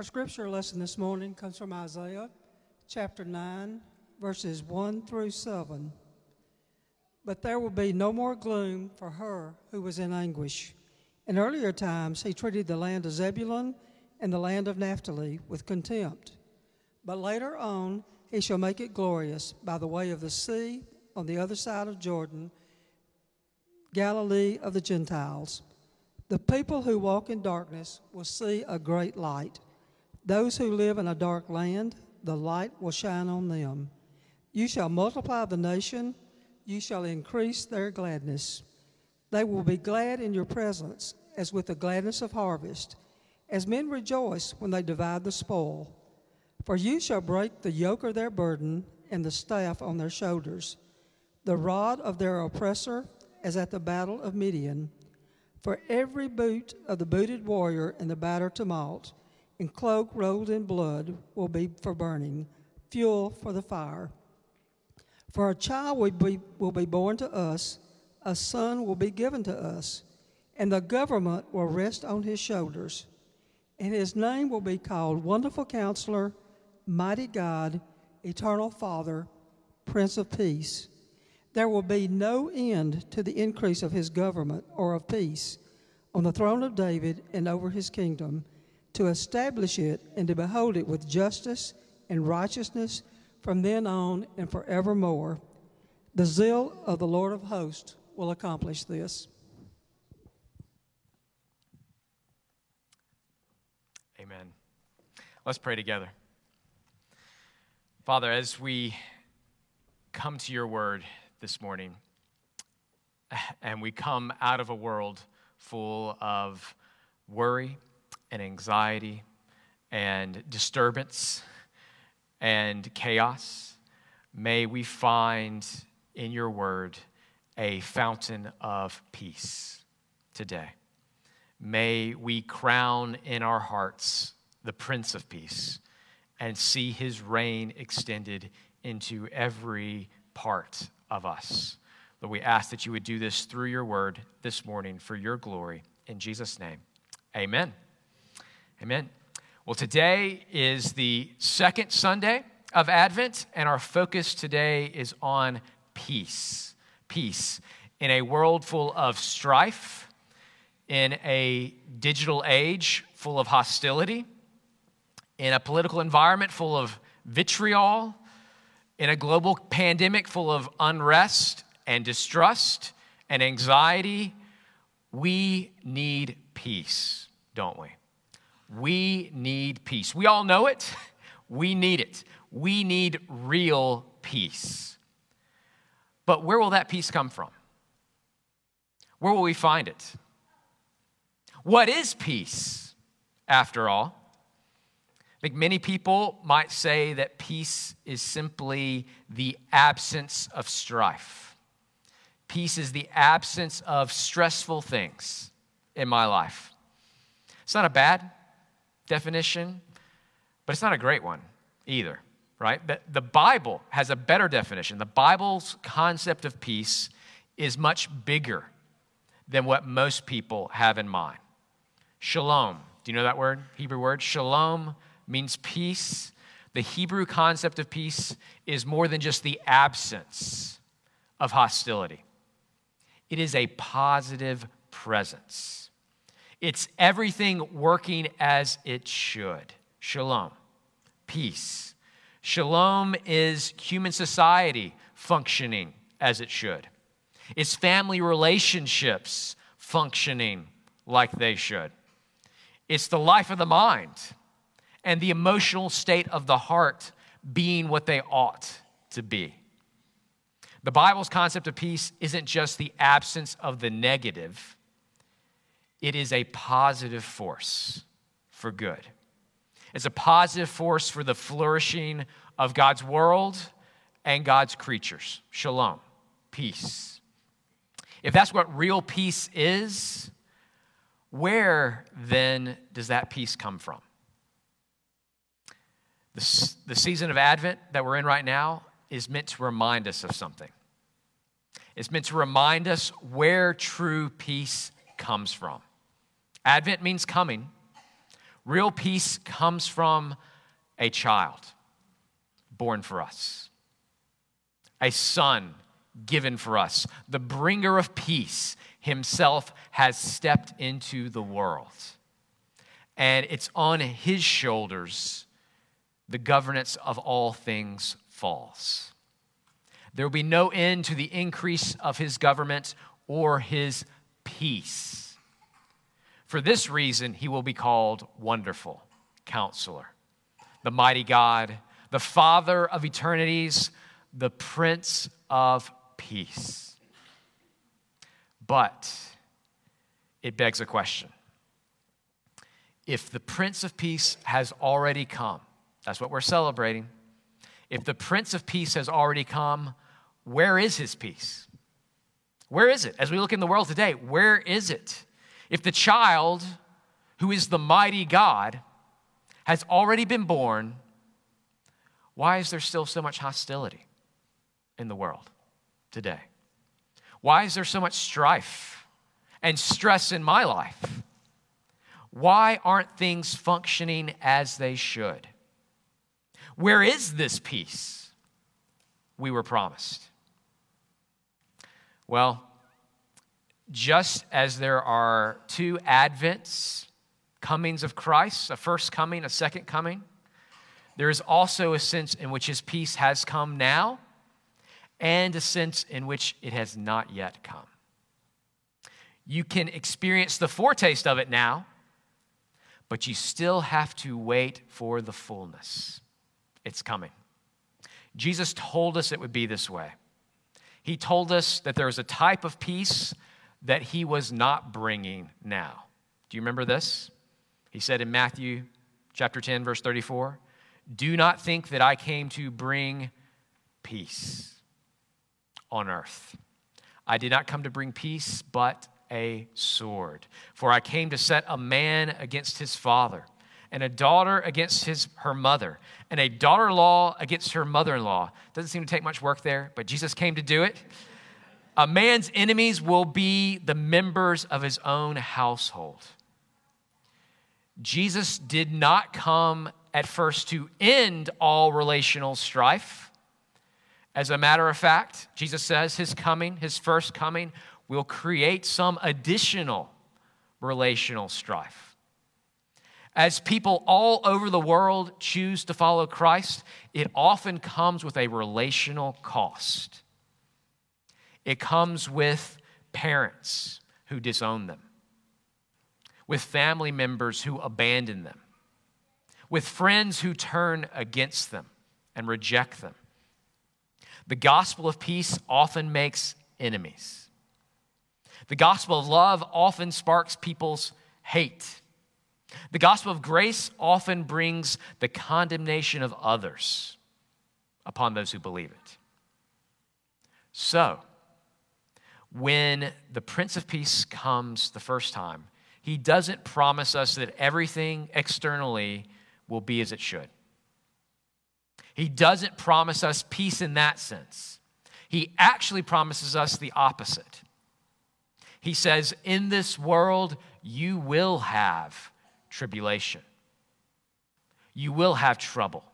Our scripture lesson this morning comes from Isaiah chapter 9, verses 1 through 7. But there will be no more gloom for her who was in anguish. In earlier times, he treated the land of Zebulun and the land of Naphtali with contempt. But later on, he shall make it glorious by the way of the sea on the other side of Jordan, Galilee of the Gentiles. The people who walk in darkness will see a great light. Those who live in a dark land, the light will shine on them. You shall multiply the nation, you shall increase their gladness. They will be glad in your presence, as with the gladness of harvest, as men rejoice when they divide the spoil. For you shall break the yoke of their burden and the staff on their shoulders, the rod of their oppressor, as at the battle of Midian. For every boot of the booted warrior in the battle tumult, and cloak rolled in blood will be for burning, fuel for the fire. For a child will be, will be born to us, a son will be given to us, and the government will rest on his shoulders. And his name will be called Wonderful Counselor, Mighty God, Eternal Father, Prince of Peace. There will be no end to the increase of his government or of peace on the throne of David and over his kingdom to establish it and to behold it with justice and righteousness from then on and forevermore. The zeal of the Lord of hosts will accomplish this. Amen. Let's pray together. Father, as we come to your word this morning, and we come out of a world full of worry and anxiety and disturbance and chaos, may we find in your word a fountain of peace today. May we crown in our hearts the Prince of Peace and see his reign extended into every part of us. Lord, we ask that you would do this through your word this morning for your glory. In Jesus' name, amen. Amen. Well, today is the second Sunday of Advent, and our focus today is on peace. Peace. In a world full of strife, in a digital age full of hostility, in a political environment full of vitriol, in a global pandemic full of unrest and distrust and anxiety, we need peace, don't we? We need peace. We all know it. We need it. We need real peace. But where will that peace come from? Where will we find it? What is peace, after all? I think many people might say that peace is simply the absence of strife. Peace is the absence of stressful things in my life. It's not a bad definition, but it's not a great one either, right? The, the Bible has a better definition. The Bible's concept of peace is much bigger than what most people have in mind. Shalom. Do you know that word? Hebrew word? Shalom means peace. The Hebrew concept of peace is more than just the absence of hostility, it is a positive presence. It's everything working as it should. Shalom, peace. Shalom is human society functioning as it should. It's family relationships functioning like they should. It's the life of the mind and the emotional state of the heart being what they ought to be. The Bible's concept of peace isn't just the absence of the negative it is a positive force for good. It's a positive force for the flourishing of God's world and God's creatures. Shalom, peace. If that's what real peace is, where then does that peace come from? The, the season of Advent that we're in right now is meant to remind us of something. It's meant to remind us where true peace comes from. Advent means coming. Real peace comes from a child born for us, a son given for us. The bringer of peace himself has stepped into the world. And it's on his shoulders the governance of all things falls. There will be no end to the increase of his government or his peace. For this reason, he will be called Wonderful Counselor, the Mighty God, the Father of eternities, the Prince of Peace. But it begs a question. If the Prince of Peace has already come, that's what we're celebrating. If the Prince of Peace has already come, where is his peace? Where is it? As we look in the world today, where is it? If the child, who is the mighty God, has already been born, why is there still so much hostility in the world today? Why is there so much strife and stress in my life? Why aren't things functioning as they should? Where is this peace we were promised? Well, just as there are two advents, comings of Christ, a first coming, a second coming, there is also a sense in which his peace has come now and a sense in which it has not yet come. You can experience the foretaste of it now, but you still have to wait for the fullness. It's coming. Jesus told us it would be this way. He told us that there is a type of peace that he was not bringing now. Do you remember this? He said in Matthew chapter 10 verse 34, "Do not think that I came to bring peace on earth. I did not come to bring peace, but a sword. For I came to set a man against his father, and a daughter against his, her mother, and a daughter in law against her mother in law. Doesn't seem to take much work there, but Jesus came to do it. A man's enemies will be the members of his own household. Jesus did not come at first to end all relational strife. As a matter of fact, Jesus says his coming, his first coming, will create some additional relational strife. As people all over the world choose to follow Christ, it often comes with a relational cost. It comes with parents who disown them, with family members who abandon them, with friends who turn against them and reject them. The gospel of peace often makes enemies. The gospel of love often sparks people's hate. The gospel of grace often brings the condemnation of others upon those who believe it. So, when the Prince of Peace comes the first time, he doesn't promise us that everything externally will be as it should. He doesn't promise us peace in that sense. He actually promises us the opposite. He says, In this world, you will have tribulation, you will have trouble.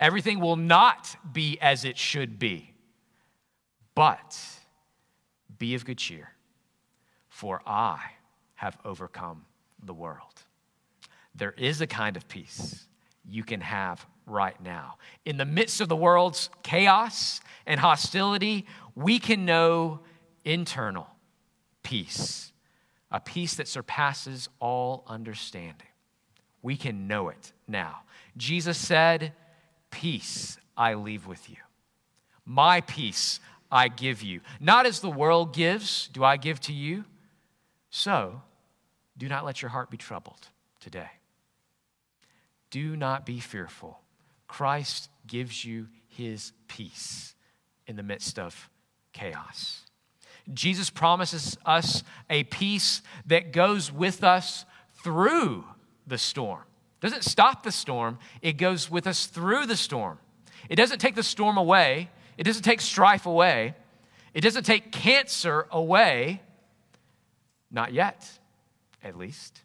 Everything will not be as it should be. But be of good cheer, for I have overcome the world. There is a kind of peace you can have right now. In the midst of the world's chaos and hostility, we can know internal peace, a peace that surpasses all understanding. We can know it now. Jesus said, Peace I leave with you. My peace I give you. Not as the world gives, do I give to you. So, do not let your heart be troubled today. Do not be fearful. Christ gives you his peace in the midst of chaos. Jesus promises us a peace that goes with us through the storm. Doesn't stop the storm, it goes with us through the storm. It doesn't take the storm away, it doesn't take strife away. It doesn't take cancer away. Not yet, at least.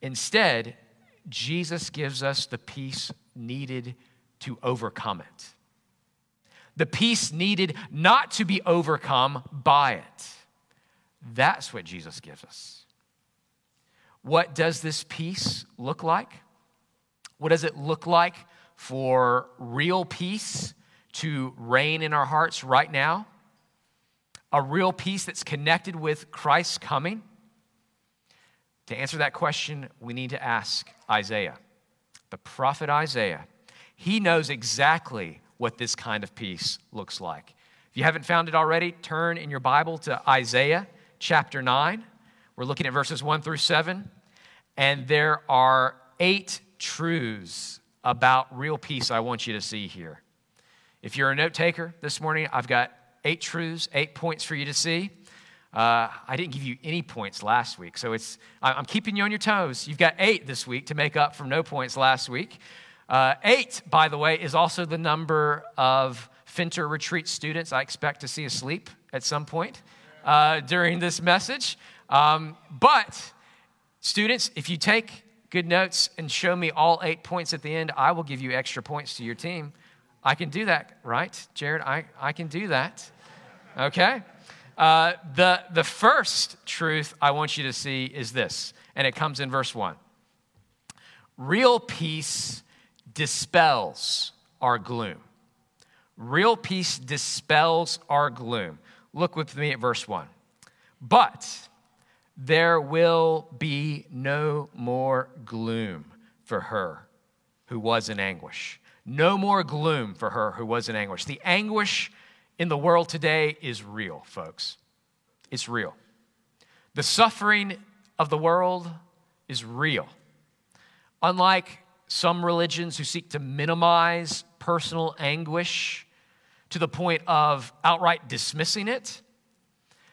Instead, Jesus gives us the peace needed to overcome it. The peace needed not to be overcome by it. That's what Jesus gives us. What does this peace look like? What does it look like for real peace to reign in our hearts right now? A real peace that's connected with Christ's coming? To answer that question, we need to ask Isaiah, the prophet Isaiah. He knows exactly what this kind of peace looks like. If you haven't found it already, turn in your Bible to Isaiah chapter 9. We're looking at verses 1 through 7. And there are eight truths about real peace I want you to see here. If you're a note taker this morning, I've got eight truths, eight points for you to see. Uh, I didn't give you any points last week, so it's I'm keeping you on your toes. You've got eight this week to make up for no points last week. Uh, eight, by the way, is also the number of Finter retreat students I expect to see asleep at some point uh, during this message. Um, but, students, if you take good notes and show me all eight points at the end, I will give you extra points to your team. I can do that, right, Jared? I, I can do that. Okay? Uh, the, the first truth I want you to see is this, and it comes in verse 1. Real peace dispels our gloom. Real peace dispels our gloom. Look with me at verse 1. But there will be no more gloom for her who was in anguish. No more gloom for her who was in anguish. The anguish in the world today is real, folks. It's real. The suffering of the world is real. Unlike some religions who seek to minimize personal anguish to the point of outright dismissing it,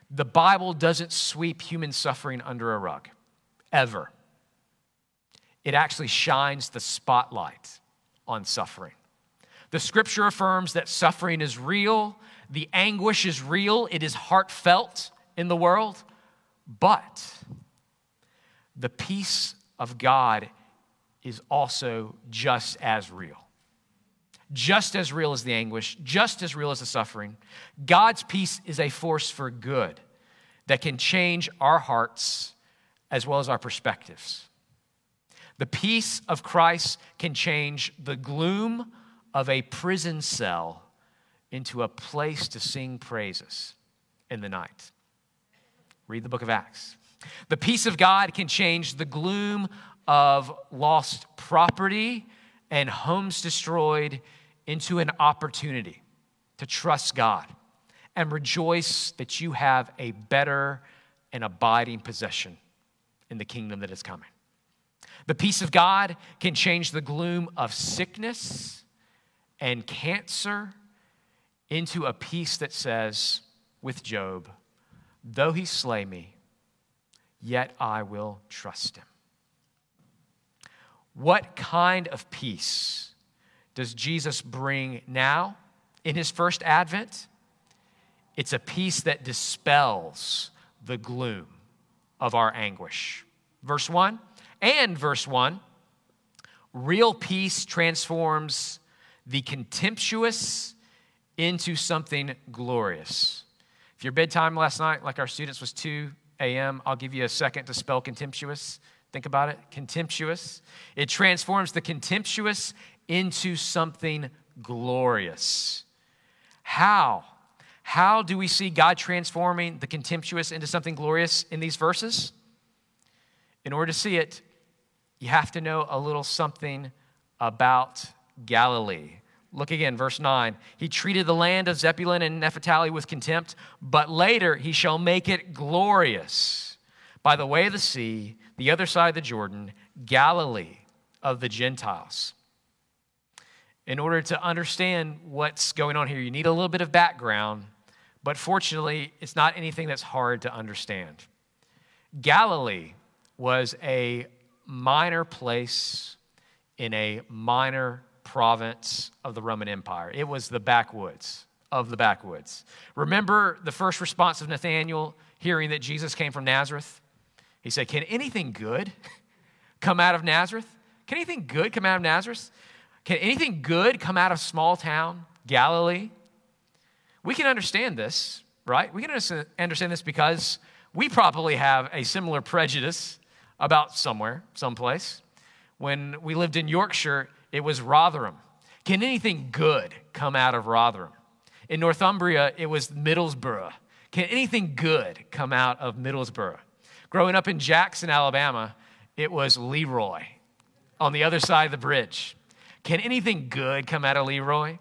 the Bible doesn't sweep human suffering under a rug, ever. It actually shines the spotlight on suffering. The scripture affirms that suffering is real the anguish is real, it is heartfelt in the world, but the peace of God is also just as real. Just as real as the anguish, just as real as the suffering. God's peace is a force for good that can change our hearts as well as our perspectives. The peace of Christ can change the gloom of a prison cell into a place to sing praises in the night. Read the book of Acts. The peace of God can change the gloom of lost property and homes destroyed into an opportunity to trust God and rejoice that you have a better and abiding possession in the kingdom that is coming. The peace of God can change the gloom of sickness and cancer into a peace that says, with Job, though he slay me, yet I will trust him. What kind of peace does Jesus bring now in his first advent? It's a peace that dispels the gloom of our anguish. Verse 1 and verse 1 real peace transforms the contemptuous into something glorious. If your bedtime last night, like our students, was 2 a.m., I'll give you a second to spell contemptuous. Think about it contemptuous. It transforms the contemptuous into something glorious. How? How do we see God transforming the contemptuous into something glorious in these verses? In order to see it, you have to know a little something about Galilee. Look again, verse 9. He treated the land of Zebulun and Naphtali with contempt, but later he shall make it glorious by the way of the sea, the other side of the Jordan, Galilee of the Gentiles. In order to understand what's going on here, you need a little bit of background, but fortunately, it's not anything that's hard to understand. Galilee was a minor place in a minor province of the Roman Empire. It was the backwoods of the backwoods. Remember the first response of Nathanael hearing that Jesus came from Nazareth? He said, Can anything good come out of Nazareth? Can anything good come out of Nazareth? Can anything good come out of small town Galilee? We can understand this, right? We can understand this because we probably have a similar prejudice about somewhere, someplace. When we lived in Yorkshire, it was Rotherham. Can anything good come out of Rotherham? In Northumbria, it was Middlesbrough. Can anything good come out of Middlesbrough? Growing up in Jackson, Alabama, it was Leroy on the other side of the bridge. Can anything good come out of Leroy?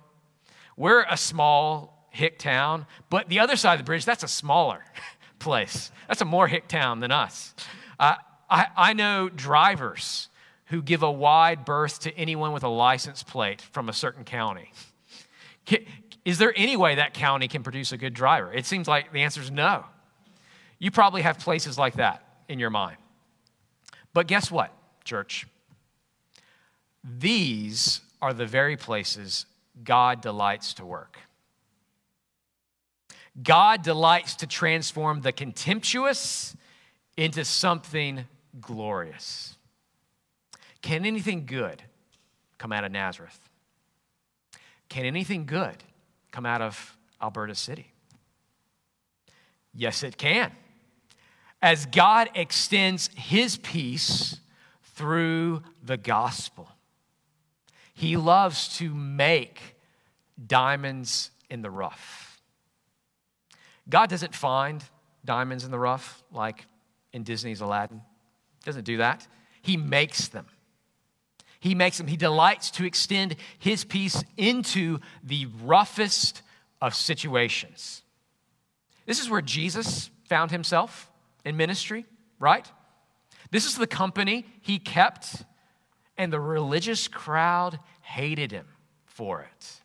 We're a small hick town, but the other side of the bridge, that's a smaller place. That's a more hick town than us. Uh, I, I know drivers who give a wide berth to anyone with a license plate from a certain county. Is there any way that county can produce a good driver? It seems like the answer is no. You probably have places like that in your mind. But guess what, church? These are the very places God delights to work. God delights to transform the contemptuous into something glorious. Can anything good come out of Nazareth? Can anything good come out of Alberta City? Yes, it can. As God extends his peace through the gospel, he loves to make diamonds in the rough. God doesn't find diamonds in the rough like in Disney's Aladdin. Doesn't do that. He makes them. He makes them. He delights to extend his peace into the roughest of situations. This is where Jesus found himself in ministry, right? This is the company he kept, and the religious crowd hated him for it.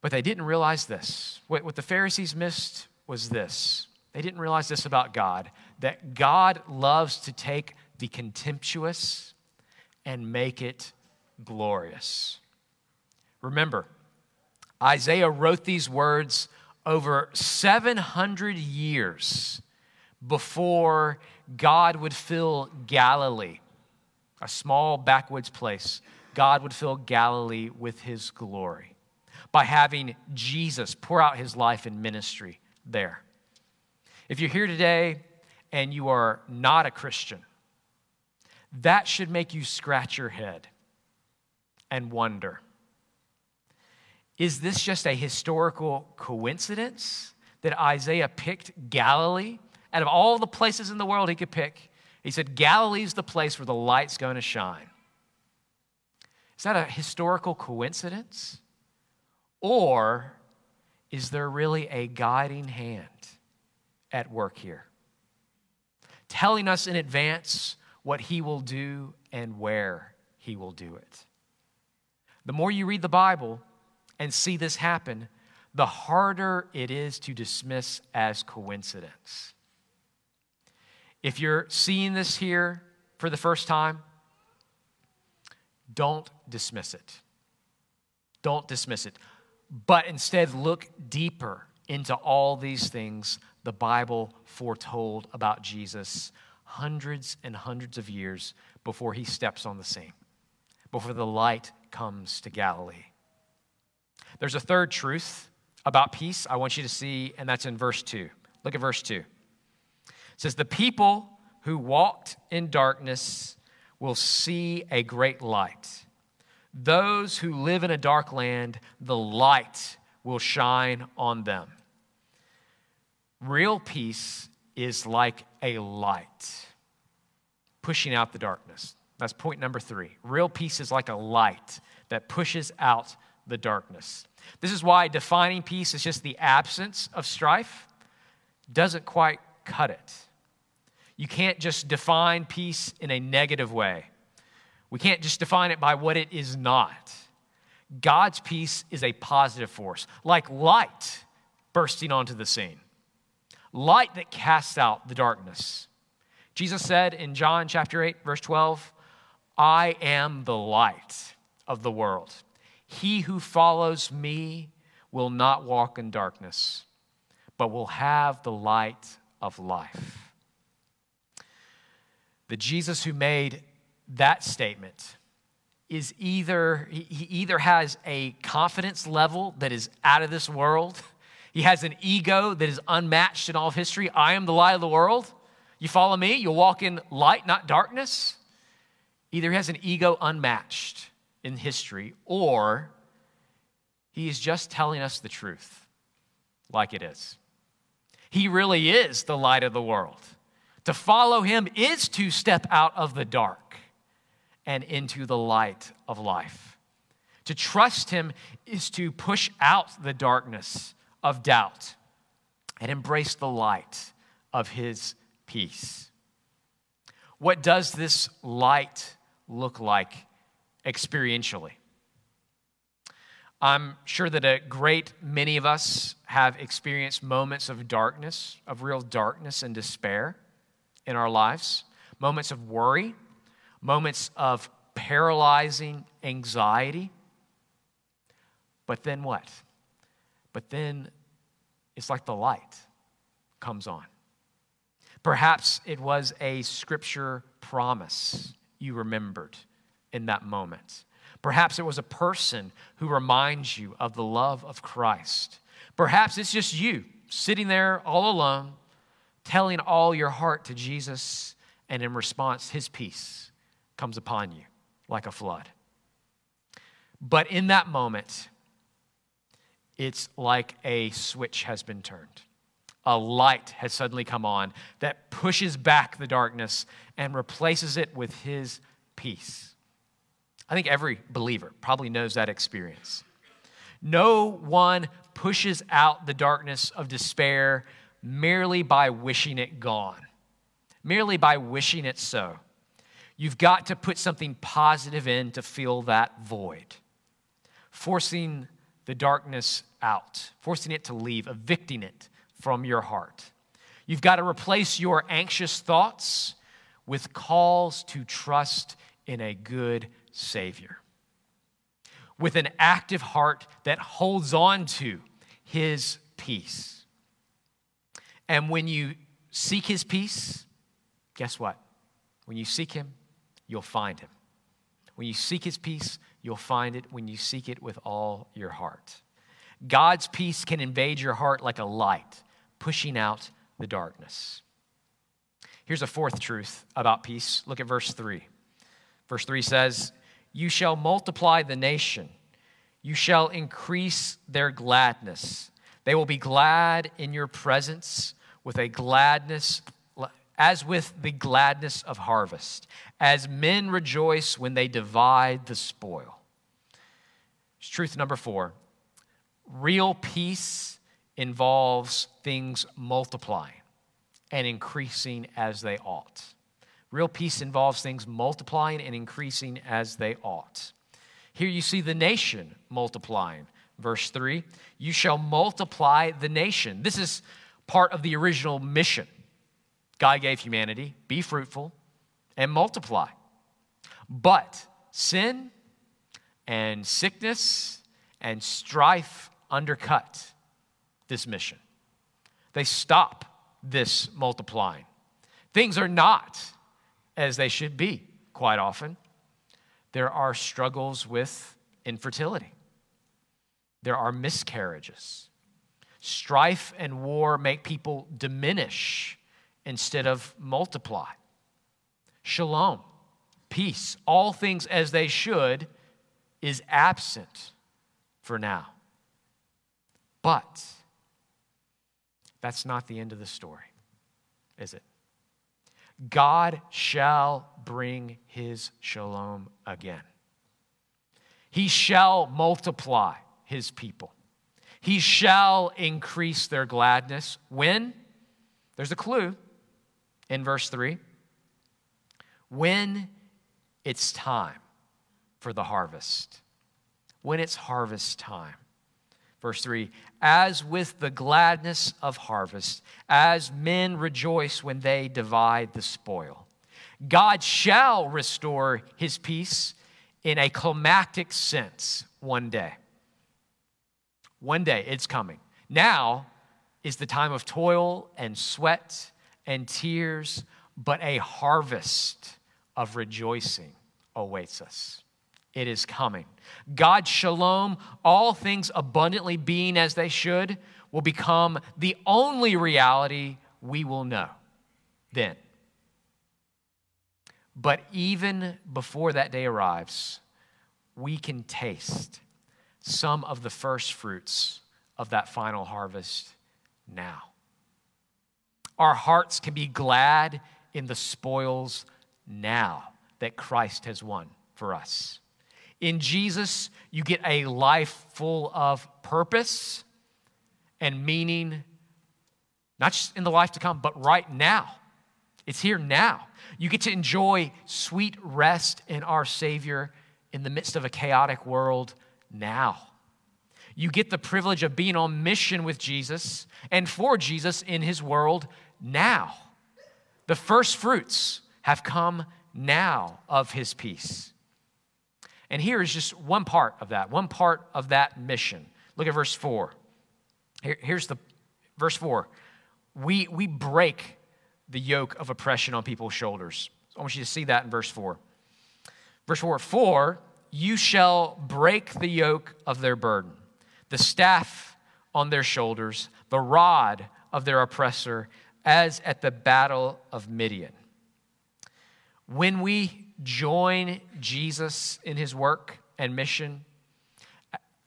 But they didn't realize this. What, the Pharisees missed was this. They didn't realize this about God that God loves to take the contemptuous and make it glorious. Remember, Isaiah wrote these words over 700 years before God would fill Galilee, a small backwoods place. God would fill Galilee with his glory by having Jesus pour out his life in ministry there. If you're here today and you are not a Christian, that should make you scratch your head and wonder is this just a historical coincidence that Isaiah picked Galilee? Out of all the places in the world he could pick, he said, Galilee's the place where the light's going to shine. Is that a historical coincidence? Or is there really a guiding hand at work here? Telling us in advance what he will do and where he will do it. The more you read the Bible and see this happen, the harder it is to dismiss as coincidence. If you're seeing this here for the first time, don't dismiss it. Don't dismiss it. But instead, look deeper into all these things the Bible foretold about Jesus hundreds and hundreds of years before he steps on the scene, before the light comes to Galilee. There's a third truth about peace I want you to see, and that's in verse 2. Look at verse 2. It says, The people who walked in darkness will see a great light. Those who live in a dark land, the light will shine on them. Real peace is like a light pushing out the darkness. That's point number three. Real peace is like a light that pushes out the darkness. This is why defining peace is just the absence of strife doesn't quite cut it. You can't just define peace in a negative way. We can't just define it by what it is not. God's peace is a positive force, like light bursting onto the scene, light that casts out the darkness. Jesus said in John chapter 8, verse 12, I am the light of the world. He who follows me will not walk in darkness, but will have the light of life. The Jesus who made that statement is either, he either has a confidence level that is out of this world, he has an ego that is unmatched in all of history. I am the light of the world. You follow me? You'll walk in light, not darkness. Either he has an ego unmatched in history, or he is just telling us the truth like it is. He really is the light of the world. To follow him is to step out of the dark and into the light of life. To trust him is to push out the darkness of doubt and embrace the light of his peace. What does this light look like experientially? I'm sure that a great many of us have experienced moments of darkness, of real darkness and despair in our lives, moments of worry, moments of paralyzing anxiety. But then what? But then it's like the light comes on. Perhaps it was a scripture promise you remembered in that moment. Perhaps it was a person who reminds you of the love of Christ. Perhaps it's just you sitting there all alone, telling all your heart to Jesus, and in response, his peace comes upon you like a flood. But in that moment, it's like a switch has been turned. A light has suddenly come on that pushes back the darkness and replaces it with his peace. I think every believer probably knows that experience. No one pushes out the darkness of despair merely by wishing it gone, merely by wishing it so. You've got to put something positive in to fill that void, forcing the darkness out, forcing it to leave, evicting it from your heart. You've got to replace your anxious thoughts with calls to trust in a good Savior. With an active heart that holds on to His peace. And when you seek His peace, guess what? When you seek Him, you'll find Him. When you seek His peace, you'll find it when you seek it with all your heart. God's peace can invade your heart like a light, pushing out the darkness. Here's a fourth truth about peace. Look at verse 3. Verse 3 says, You shall multiply the nation, you shall increase their gladness. They will be glad in your presence with a gladness as with the gladness of harvest, as men rejoice when they divide the spoil. It's truth number four real peace involves things multiplying and increasing as they ought. Real peace involves things multiplying and increasing as they ought. Here you see the nation multiplying. Verse 3 You shall multiply the nation. This is part of the original mission God gave humanity be fruitful and multiply. But sin and sickness and strife undercut this mission. They stop this multiplying. Things are not as they should be quite often. There are struggles with infertility, there are miscarriages. Strife and war make people diminish instead of multiply. Shalom, peace, all things as they should, is absent for now. But that's not the end of the story, is it? God shall bring his shalom again. He shall multiply his people. He shall increase their gladness. When? There's a clue in verse 3. When it's time for the harvest. When it's harvest time. Verse 3 As with the gladness of harvest, as men rejoice when they divide the spoil, God shall restore his peace in a climactic sense one day. One day it's coming. Now is the time of toil and sweat and tears, but a harvest of rejoicing awaits us. It is coming. God shalom, all things abundantly being as they should, will become the only reality we will know then. But even before that day arrives, we can taste some of the first fruits of that final harvest now. Our hearts can be glad in the spoils now that Christ has won for us. In Jesus, you get a life full of purpose and meaning, not just in the life to come, but right now. It's here now. You get to enjoy sweet rest in our Savior in the midst of a chaotic world now. You get the privilege of being on mission with Jesus and for Jesus in His world now. The first fruits have come now of His peace. And here is just one part of that, one part of that mission. Look at verse 4. Here, here's the verse 4. We, we break the yoke of oppression on people's shoulders. I want you to see that in verse 4. Verse 4 For you shall break the yoke of their burden, the staff on their shoulders, the rod of their oppressor, as at the battle of Midian. When we join Jesus in his work and mission,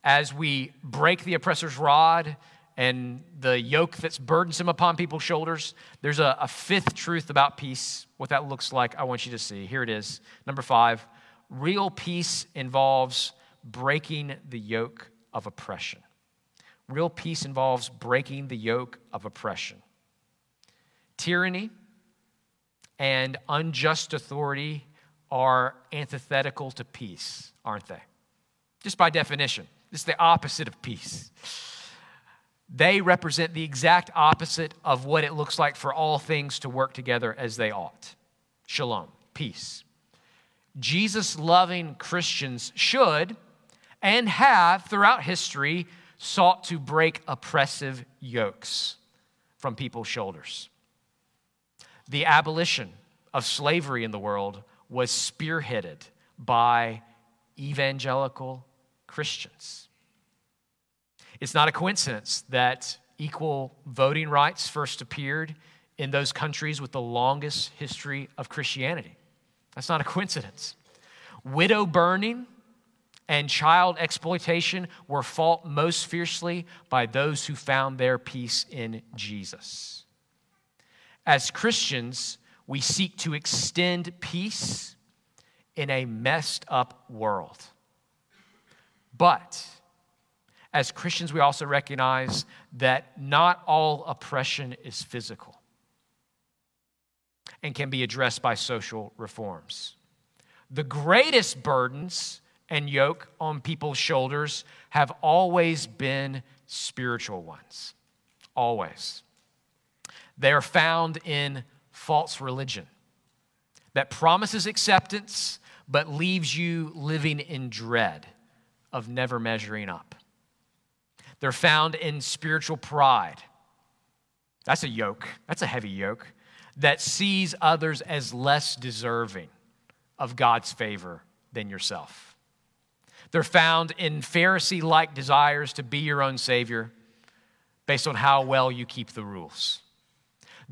as we break the oppressor's rod and the yoke that's burdensome upon people's shoulders, there's a, a, fifth truth about peace, what that looks like, I want you to see. Here it is. Number five real peace involves breaking the yoke of oppression. Real peace involves breaking the yoke of oppression. Tyranny and unjust authority are antithetical to peace, aren't they? Just by definition, it's the opposite of peace. They represent the exact opposite of what it looks like for all things to work together as they ought. Shalom, peace. Jesus loving Christians should and have throughout history sought to break oppressive yokes from people's shoulders. The abolition of slavery in the world was spearheaded by evangelical Christians. It's not a coincidence that equal voting rights first appeared in those countries with the longest history of Christianity. That's not a coincidence. Widow burning and child exploitation were fought most fiercely by those who found their peace in Jesus. As Christians, we seek to extend peace in a messed up world. But as Christians, we also recognize that not all oppression is physical and can be addressed by social reforms. The greatest burdens and yoke on people's shoulders have always been spiritual ones. Always. They are found in false religion that promises acceptance but leaves you living in dread of never measuring up. They're found in spiritual pride. That's a yoke, that's a heavy yoke that sees others as less deserving of God's favor than yourself. They're found in Pharisee like desires to be your own Savior based on how well you keep the rules.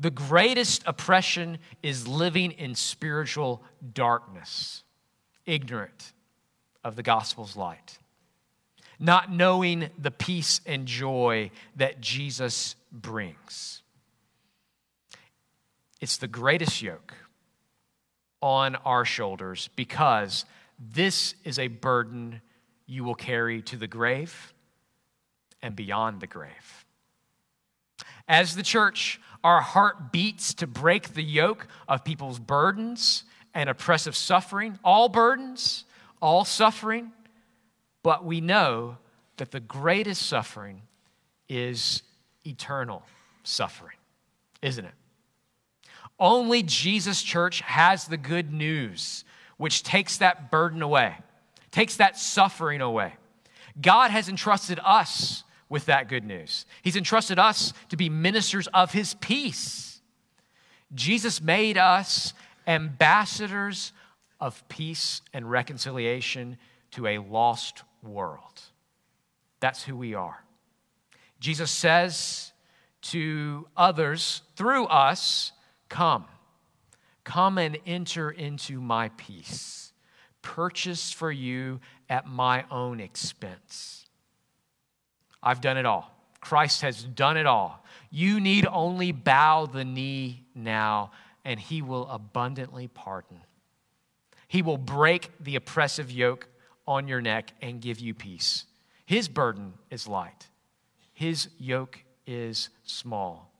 The greatest oppression is living in spiritual darkness, ignorant of the gospel's light not knowing the peace and joy that Jesus brings. It's the greatest yoke on our shoulders because this is a burden you will carry to the grave and beyond the grave. As the church, our heart beats to break the yoke of people's burdens and oppressive suffering, all burdens, all suffering but we know that the greatest suffering is eternal suffering, isn't it? Only Jesus Church has the good news, which takes that burden away, takes that suffering away. God has entrusted us with that good news. He's entrusted us to be ministers of His peace. Jesus made us ambassadors of peace and reconciliation to a lost world. That's who we are. Jesus says to others through us, Come, come and enter into my peace, purchased for you at my own expense. I've done it all. Christ has done it all. You need only bow the knee now, and he will abundantly pardon. He will break the oppressive yoke on your neck and give you peace. His burden is light, his yoke is small.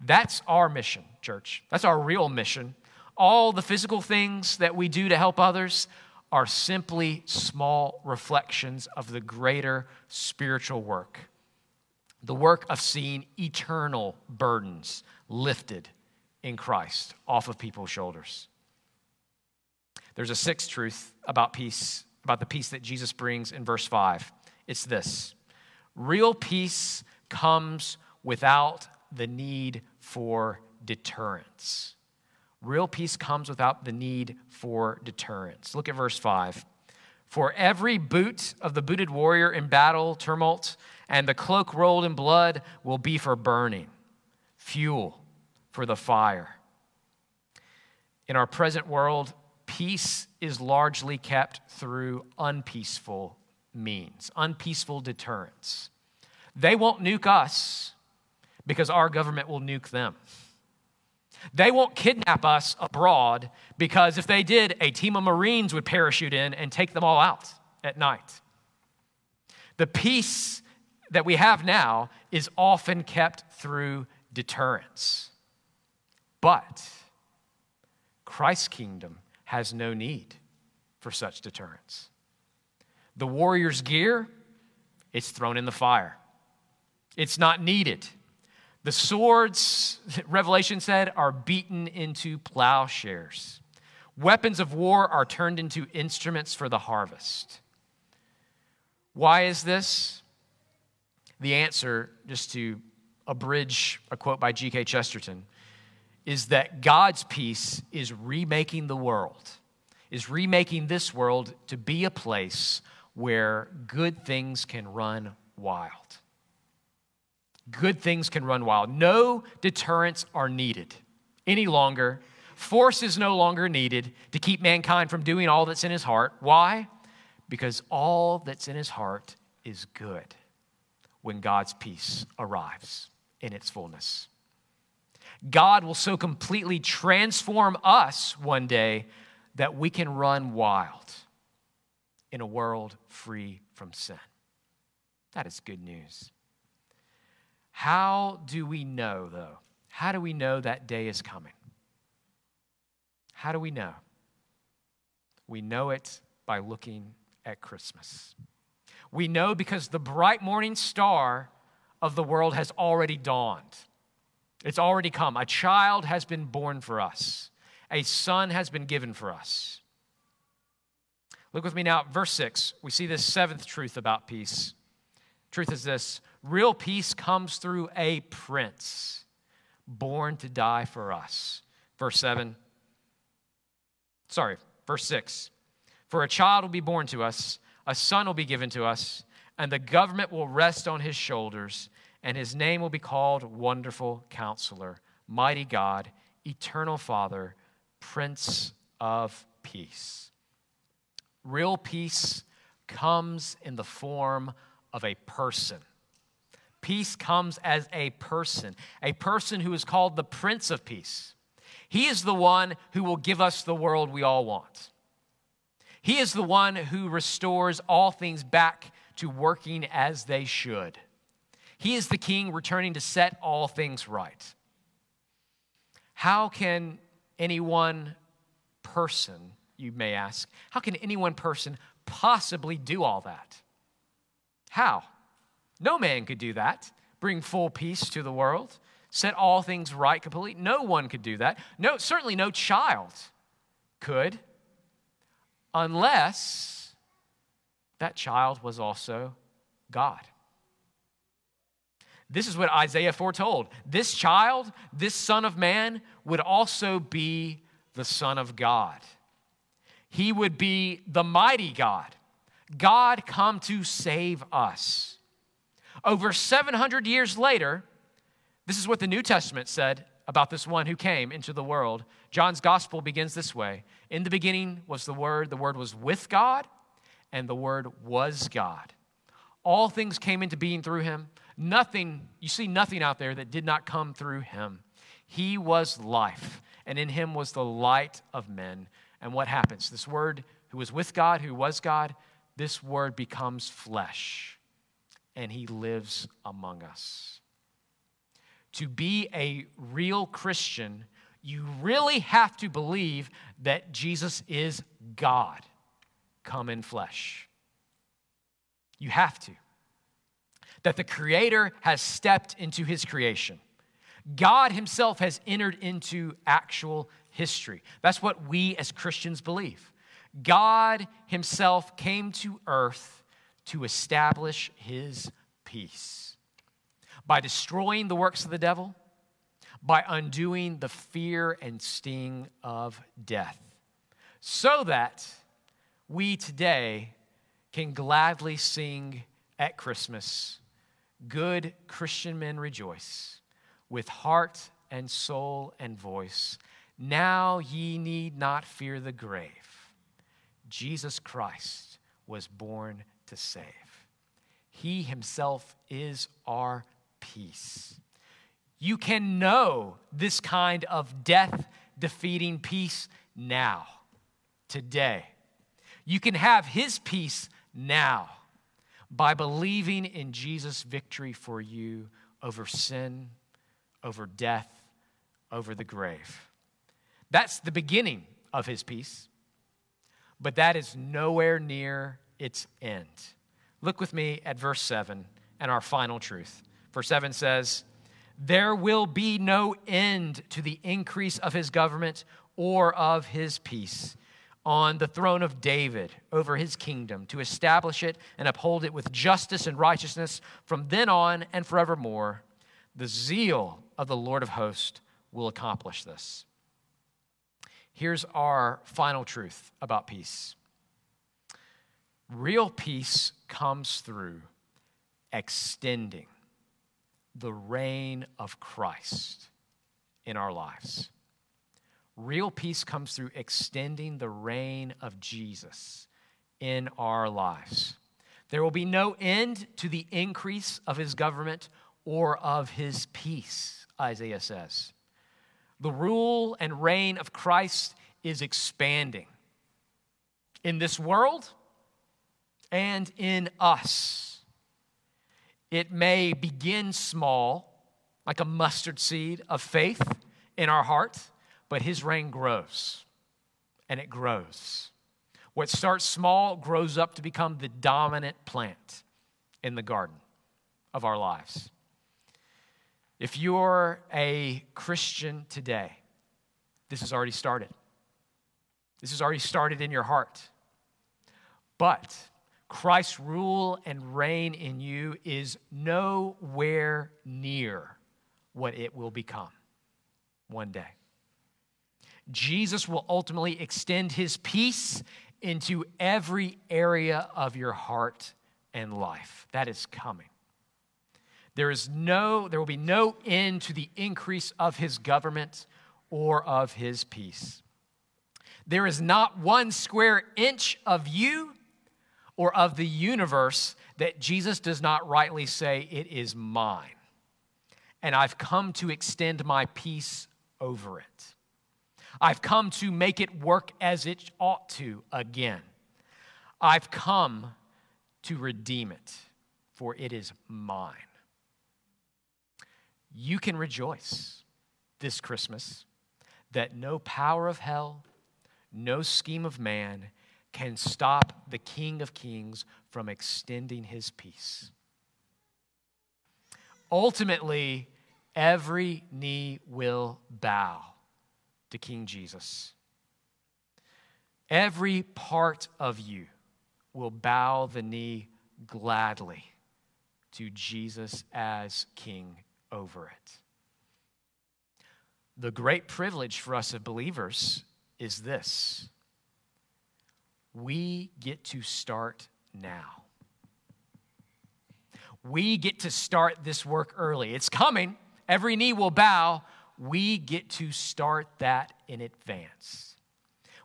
That's our mission, church. That's our real mission. All the physical things that we do to help others are simply small reflections of the greater spiritual work the work of seeing eternal burdens lifted in Christ off of people's shoulders. There's a sixth truth about peace, about the peace that Jesus brings in verse 5. It's this real peace comes without the need for deterrence. Real peace comes without the need for deterrence. Look at verse 5. For every boot of the booted warrior in battle tumult and the cloak rolled in blood will be for burning, fuel for the fire. In our present world, peace is largely kept through unpeaceful means, unpeaceful deterrence. They won't nuke us because our government will nuke them. They won't kidnap us abroad because if they did, a team of Marines would parachute in and take them all out at night. The peace that we have now is often kept through deterrence. But Christ's kingdom has no need for such deterrence. The warrior's gear, it's thrown in the fire. It's not needed. The swords, Revelation said, are beaten into plowshares. Weapons of war are turned into instruments for the harvest. Why is this? The answer, just to abridge a quote by G.K. Chesterton, is that God's peace is remaking the world, is remaking this world to be a place where good things can run wild good things can run wild. No deterrents are needed any longer. Force is no longer needed to keep mankind from doing all that's in his heart. Why? Because all that's in his heart is good when God's peace arrives in its fullness. God will so completely transform us one day that we can run wild in a world free from sin. That is good news. How do we know, though? How do we know that day is coming? How do we know? We know it by looking at Christmas. We know because the bright morning star of the world has already dawned. It's already come. A child has been born for us, a son has been given for us. Look with me now verse 6. We see this seventh truth about peace. Truth is this Real peace comes through a prince born to die for us. Verse 7. Sorry, verse 6. For a child will be born to us, a son will be given to us, and the government will rest on his shoulders, and his name will be called Wonderful Counselor, Mighty God, Eternal Father, Prince of Peace. Real peace comes in the form of a person. Peace comes as a person, a person who is called the Prince of Peace. He is the one who will give us the world we all want. He is the one who restores all things back to working as they should. He is the king returning to set all things right. How can any one person, you may ask, how can any one person possibly do all that? How? No man could do that, bring full peace to the world, set all things right completely. No one could do that. No, certainly no child could, unless that child was also God. This is what Isaiah foretold. This child, this Son of Man, would also be the Son of God. He would be the mighty God, God come to save us. Over 700 years later, this is what the New Testament said about this one who came into the world. John's gospel begins this way In the beginning was the Word, the Word was with God, and the Word was God. All things came into being through him. Nothing, you see nothing out there that did not come through him. He was life, and in him was the light of men. And what happens? This word, who was with God, who was God, this word becomes flesh, and he lives among us. To be a real Christian, you really have to believe that Jesus is God come in flesh. You have to. That the Creator has stepped into His creation. God Himself has entered into actual history. That's what we as Christians believe. God Himself came to earth to establish His peace by destroying the works of the devil, by undoing the fear and sting of death, so that we today can gladly sing at Christmas, Good Christian men rejoice with heart and soul and voice. Now ye need not fear the grave. Jesus Christ was born to save. He himself is our peace. You can know this kind of death defeating peace now, today. You can have his peace now by believing in Jesus' victory for you over sin, over death, over the grave. That's the beginning of his peace, but that is nowhere near its end. Look with me at verse 7 and our final truth. Verse 7 says, There will be no end to the increase of his government or of his peace on the throne of David over his kingdom to establish it and uphold it with justice and righteousness from then on and forevermore. The zeal of the Lord of hosts will accomplish this. Here's our final truth about peace real peace comes through extending the reign of Christ in our lives. Real peace comes through extending the reign of Jesus in our lives. There will be no end to the increase of his government or of his peace, Isaiah says. The rule and reign of Christ is expanding in this world and in us. It may begin small, like a mustard seed of faith in our heart but his reign grows and it grows. What starts small grows up to become the dominant plant in the garden of our lives. If you're a Christian today, this has already started. This has already started in your heart. But Christ's rule and reign in you is nowhere near what it will become one day. Jesus will ultimately extend his peace into every area of your heart and life. That is coming. There is no there will be no end to the increase of his government or of his peace. There is not one square inch of you or of the universe that Jesus does not rightly say it is mine. And I've come to extend my peace over it. I've come to make it work as it ought to again. I've come to redeem it, for it is mine. You can rejoice this Christmas that no power of hell, no scheme of man can stop the King of Kings from extending his peace. Ultimately, every knee will bow to King Jesus. Every part of you will bow the knee gladly to Jesus as King over it. The great privilege for us as believers is this we get to start now. We get to start this work early. It's coming, every knee will bow. We get to start that in advance.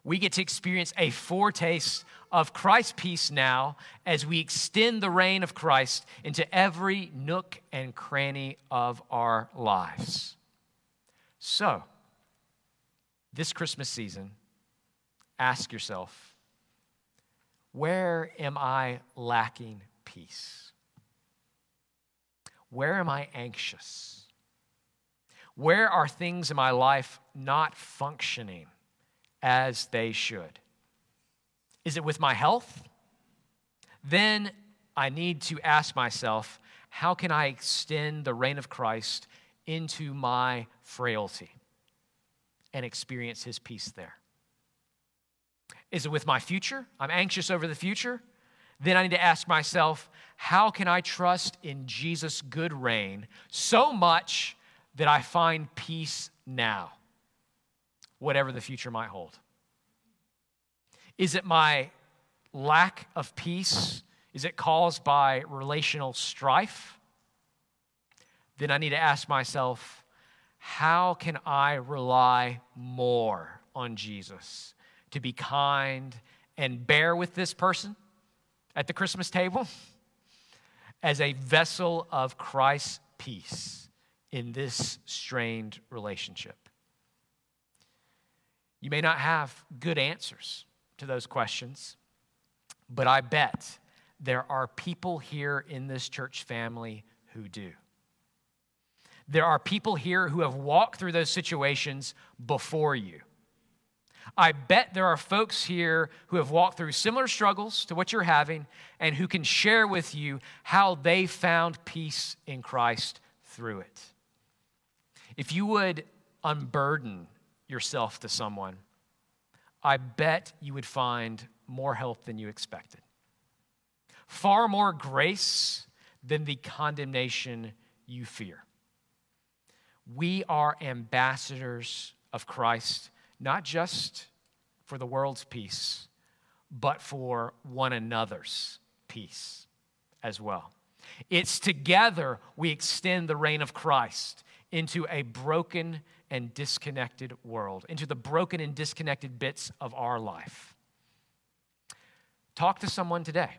We get to experience a foretaste of Christ's peace now as we extend the reign of Christ into every nook and cranny of our lives. So, this Christmas season, ask yourself where am I lacking peace? Where am I anxious? Where are things in my life not functioning as they should? Is it with my health? Then I need to ask myself, how can I extend the reign of Christ into my frailty and experience his peace there? Is it with my future? I'm anxious over the future. Then I need to ask myself, how can I trust in Jesus' good reign so much that I find peace now, whatever the future might hold? Is it my lack of peace? Is it caused by relational strife? Then I need to ask myself, how can I rely more on Jesus to be kind and bear with this person at the Christmas table as a vessel of Christ's peace in this strained relationship? You may not have good answers to those questions, but I bet there are people here in this church family who do. There are people here who have walked through those situations before you. I bet there are folks here who have walked through similar struggles to what you're having and who can share with you how they found peace in Christ through it. If you would unburden yourself to someone, I bet you would find more help than you expected. Far more grace than the condemnation you fear. We are ambassadors of Christ, not just for the world's peace, but for one another's peace as well. It's together we extend the reign of Christ into a broken and disconnected world, into the broken and disconnected bits of our life. Talk to someone today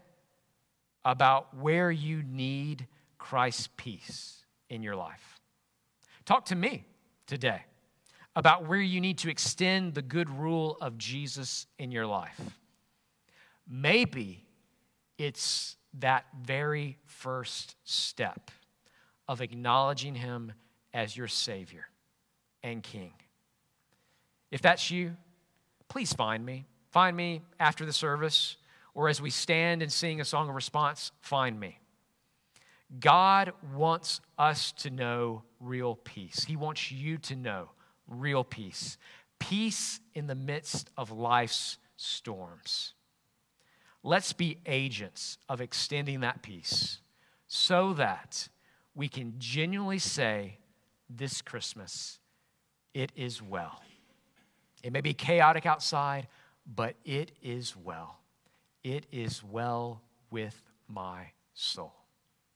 about where you need Christ's peace in your life. Talk to me today about where you need to extend the good rule of Jesus in your life. Maybe it's that very first step of acknowledging Him as your Savior and King. If that's you, please find me. Find me after the service, or as we stand and sing a song of response, find me. God wants us to know real peace. He wants you to know real peace. Peace in the midst of life's storms. Let's be agents of extending that peace so that we can genuinely say this Christmas, it is well. It may be chaotic outside, but it is well. It is well with my soul.